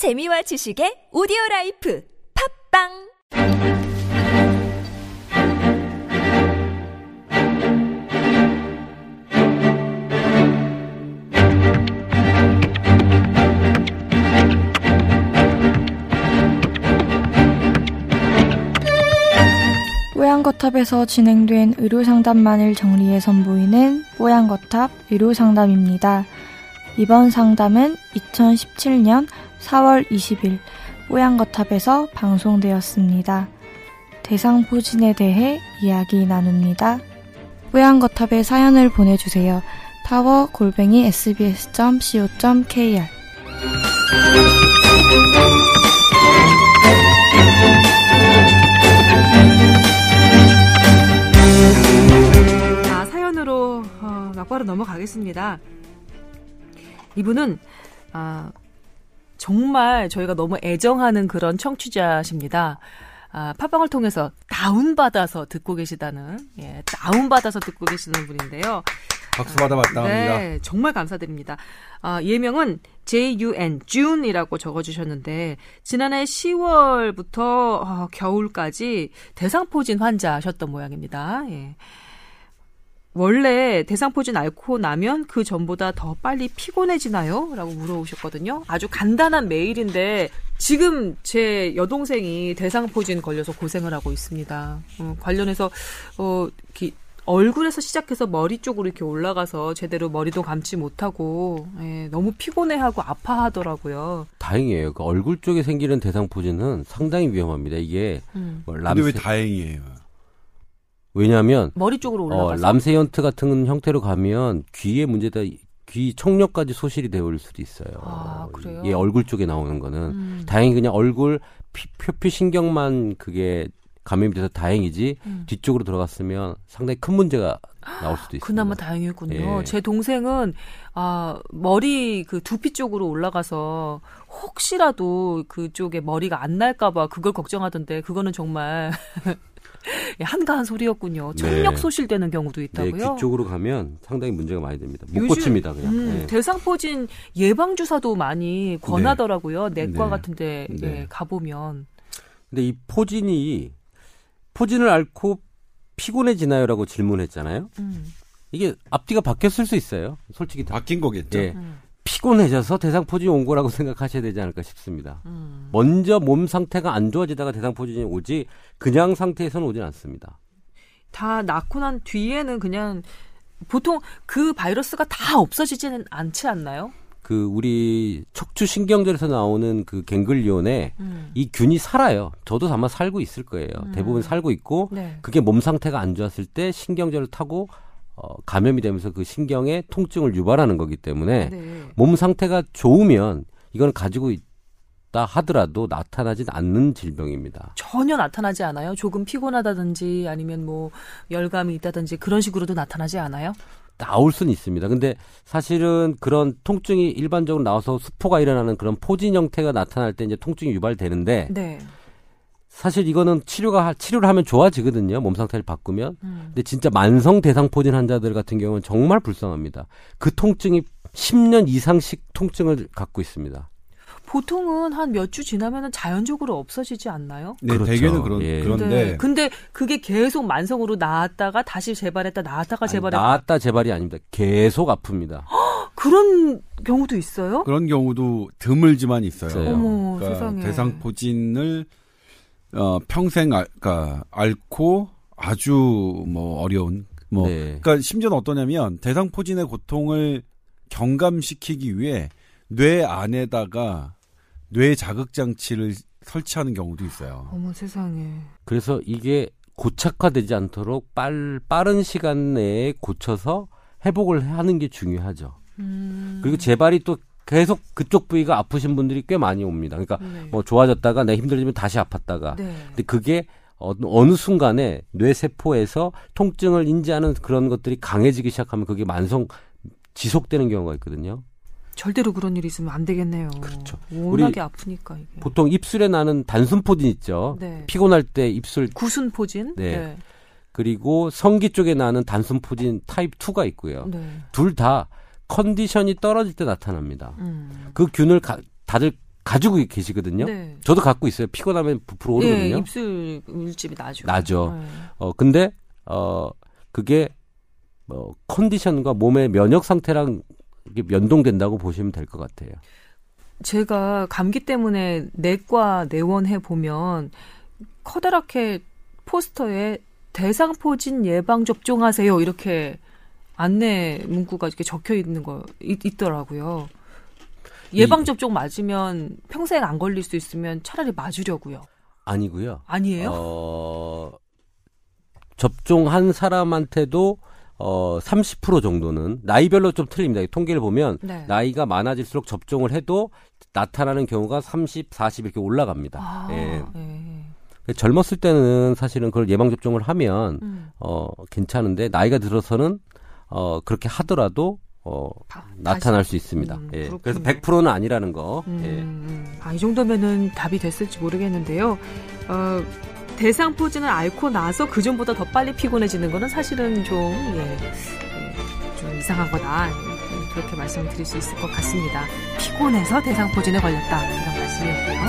재미와 지식의 오디오 life 팟빵 뽀얀거탑에서 진행된 의료상담만을 정리해 선보이는 뽀얀거탑 의료상담입니다. 이번 상담은 2017년 4월 20일 뽀양거탑에서 방송되었습니다. 대상포진에 대해 이야기 나눕니다. 뽀양거탑에 사연을 보내주세요. 타워 골뱅이 sbs.co.kr 자, 사연으로 어, 막바로 넘어가겠습니다. 이분은 아, 정말 저희가 너무 애정하는 그런 청취자십니다. 아, 팟빵을 통해서 다운받아서 듣고 계시다는, 예, 다운받아서 듣고 계시는 분인데요. 박수 받아 마땅합니다. 네, 정말 감사드립니다. 아, 예명은 JUN, June이라고 적어주셨는데, 지난해 10월부터 어, 겨울까지 대상포진 환자셨던 모양입니다. 예. 원래 대상포진 앓고 나면 그 전보다 더 빨리 피곤해지나요? 라고 물어보셨거든요. 아주 간단한 메일인데 지금 제 여동생이 대상포진 걸려서 고생을 하고 있습니다. 어, 관련해서 어, 이렇게 얼굴에서 시작해서 머리 쪽으로 이렇게 올라가서 제대로 머리도 감지 못하고 예, 너무 피곤해하고 아파하더라고요. 다행이에요. 그 얼굴 쪽에 생기는 대상포진은 상당히 위험합니다. 이게 음. 뭐 근데 왜 람세, 다행이에요? 왜냐하면 머리 쪽으로 어, 올라가서 람세연트 같은 형태로 가면 귀에 문제다 귀 청력까지 소실이 되올 수도 있어요. 아, 그래요? 예, 얼굴 쪽에 나오는 거는 음. 다행히 그냥 얼굴 피, 표피 신경만 그게 감염이 돼서 다행이지 음. 뒤쪽으로 들어갔으면 상당히 큰 문제가 나올 수도 있습니다. 그나마 다행이군요. 예. 제 동생은 아 머리 그 두피 쪽으로 올라가서 혹시라도 그쪽에 머리가 안 날까봐 그걸 걱정하던데 그거는 정말 예, 한가한 소리였군요. 청력 네. 소실되는 경우도 네, 있다고요. 귀 쪽으로 가면 상당히 문제가 많이 됩니다. 못 고칩니다, 그냥. 음, 예. 대상포진 예방 주사도 많이 권하더라고요. 내과 네. 같은데 예, 네. 가보면 근데 이 포진이 포진을 앓고 피곤해지나요라고 질문했잖아요. 음, 이게 앞뒤가 바뀌었을 수 있어요. 솔직히 다 바뀐 거겠죠? 예. 음, 피곤해져서 대상포진이 온 거라고 생각하셔야 되지 않을까 싶습니다. 음. 먼저 몸 상태가 안 좋아지다가 대상포진이 오지 그냥 상태에서는 오진 않습니다. 다 낳고 난 뒤에는 그냥 보통 그 바이러스가 다 없어지지는 않지 않나요? 그 우리 척추 신경절에서 나오는 그 갱글리온에 음. 이 균이 살아요. 저도 아마 살고 있을 거예요. 음. 대부분 살고 있고 네. 그게 몸 상태가 안 좋았을 때 신경절을 타고 어, 감염이 되면서 그 신경에 통증을 유발하는 거기 때문에 네. 몸 상태가 좋으면 이건 가지고 있다 하더라도 나타나진 않는 질병입니다. 전혀 나타나지 않아요. 조금 피곤하다든지 아니면 뭐 열감이 있다든지 그런 식으로도 나타나지 않아요. 나올 수는 있습니다. 근데 사실은 그런 통증이 일반적으로 나와서 수포가 일어나는 그런 포진 형태가 나타날 때 이제 통증이 유발되는데 네. 사실 이거는 치료가 하- 치료를 하면 좋아지거든요. 몸 상태를 바꾸면. 음. 근데 진짜 만성 대상 포진 환자들 같은 경우는 정말 불쌍합니다. 그 통증이 10년 이상씩 통증을 갖고 있습니다. 보통은 한 몇 주 지나면은 자연적으로 없어지지 않나요? 네, 그렇죠. 대개는 그런, 예. 그런데 네. 근데 그게 계속 만성으로 나았다가 다시 재발했다 나았다가 재발했다 나았다 재발이 아닙니다. 계속 아픕니다. 그런 경우도 있어요? 그런 경우도 드물지만 있어요. 있어요. 어머 그러니까 세상에. 대상포진을 어, 평생 알, 그러니까 앓고 아주 뭐 어려운 뭐 네. 그러니까 심지어는 어떠냐면 대상포진의 고통을 경감시키기 위해 뇌 안에다가 뇌 자극 장치를 설치하는 경우도 있어요. 어머 세상에. 그래서 이게 고착화되지 않도록 빨, 빠른 시간 내에 고쳐서 회복을 하는 게 중요하죠. 음. 그리고 재발이 또 계속 그쪽 부위가 아프신 분들이 꽤 많이 옵니다. 그러니까 네. 뭐 좋아졌다가 내 힘들어지면 다시 아팠다가. 네. 근데 그게 어, 어느 순간에 뇌 세포에서 통증을 인지하는 그런 것들이 강해지기 시작하면 그게 만성 지속되는 경우가 있거든요. 절대로 그런 일이 있으면 안 되겠네요. 그렇죠. 워낙에 아프니까 이게. 보통 입술에 나는 단순 포진 있죠. 네. 피곤할 때 입술 구순 포진. 네. 그리고 성기 쪽에 나는 단순 포진 타입 2가 있고요. 네. 둘다 컨디션이 떨어질 때 나타납니다. 음. 그 균을 가- 다들 가지고 계시거든요. 네. 저도 갖고 있어요. 피곤하면 부풀어 오르거든요. 예, 입술 물집이 나죠. 나죠. 네. 어 근데 어 그게 뭐 컨디션과 몸의 면역 상태랑 이게 연동된다고 보시면 될 것 같아요. 제가 감기 때문에 내과 내원해 보면 커다랗게 포스터에 대상포진 예방 접종하세요 이렇게 안내 문구가 이렇게 적혀 있는 거 있, 있더라고요. 예방 접종 맞으면 평생 안 걸릴 수 있으면 차라리 맞으려고요. 아니고요. 아니에요? 어, 접종한 사람한테도 어, 30% 정도는 나이별로 좀 틀립니다. 이 통계를 보면 네. 나이가 많아질수록 접종을 해도 나타나는 경우가 30, 40 이렇게 올라갑니다. 아, 예. 예. 젊었을 때는 사실은 그걸 예방 접종을 하면 음. 어, 괜찮은데 나이가 들어서는 어, 그렇게 하더라도 어, 다- 나타날 다시- 수 있습니다. 음, 예. 그래서 100%는 아니라는 거. 음, 예. 음. 아, 이 정도면은 답이 됐을지 모르겠는데요. 어, 대상 포진을 앓고 나서 그 전보다 더 빨리 피곤해지는 거는 사실은 좀, 예, 예, 좀 이상한 거다. 예, 그렇게 말씀을 드릴 수 있을 것 같습니다. 피곤해서 대상 포진에 걸렸다. 이런 말씀이었고요.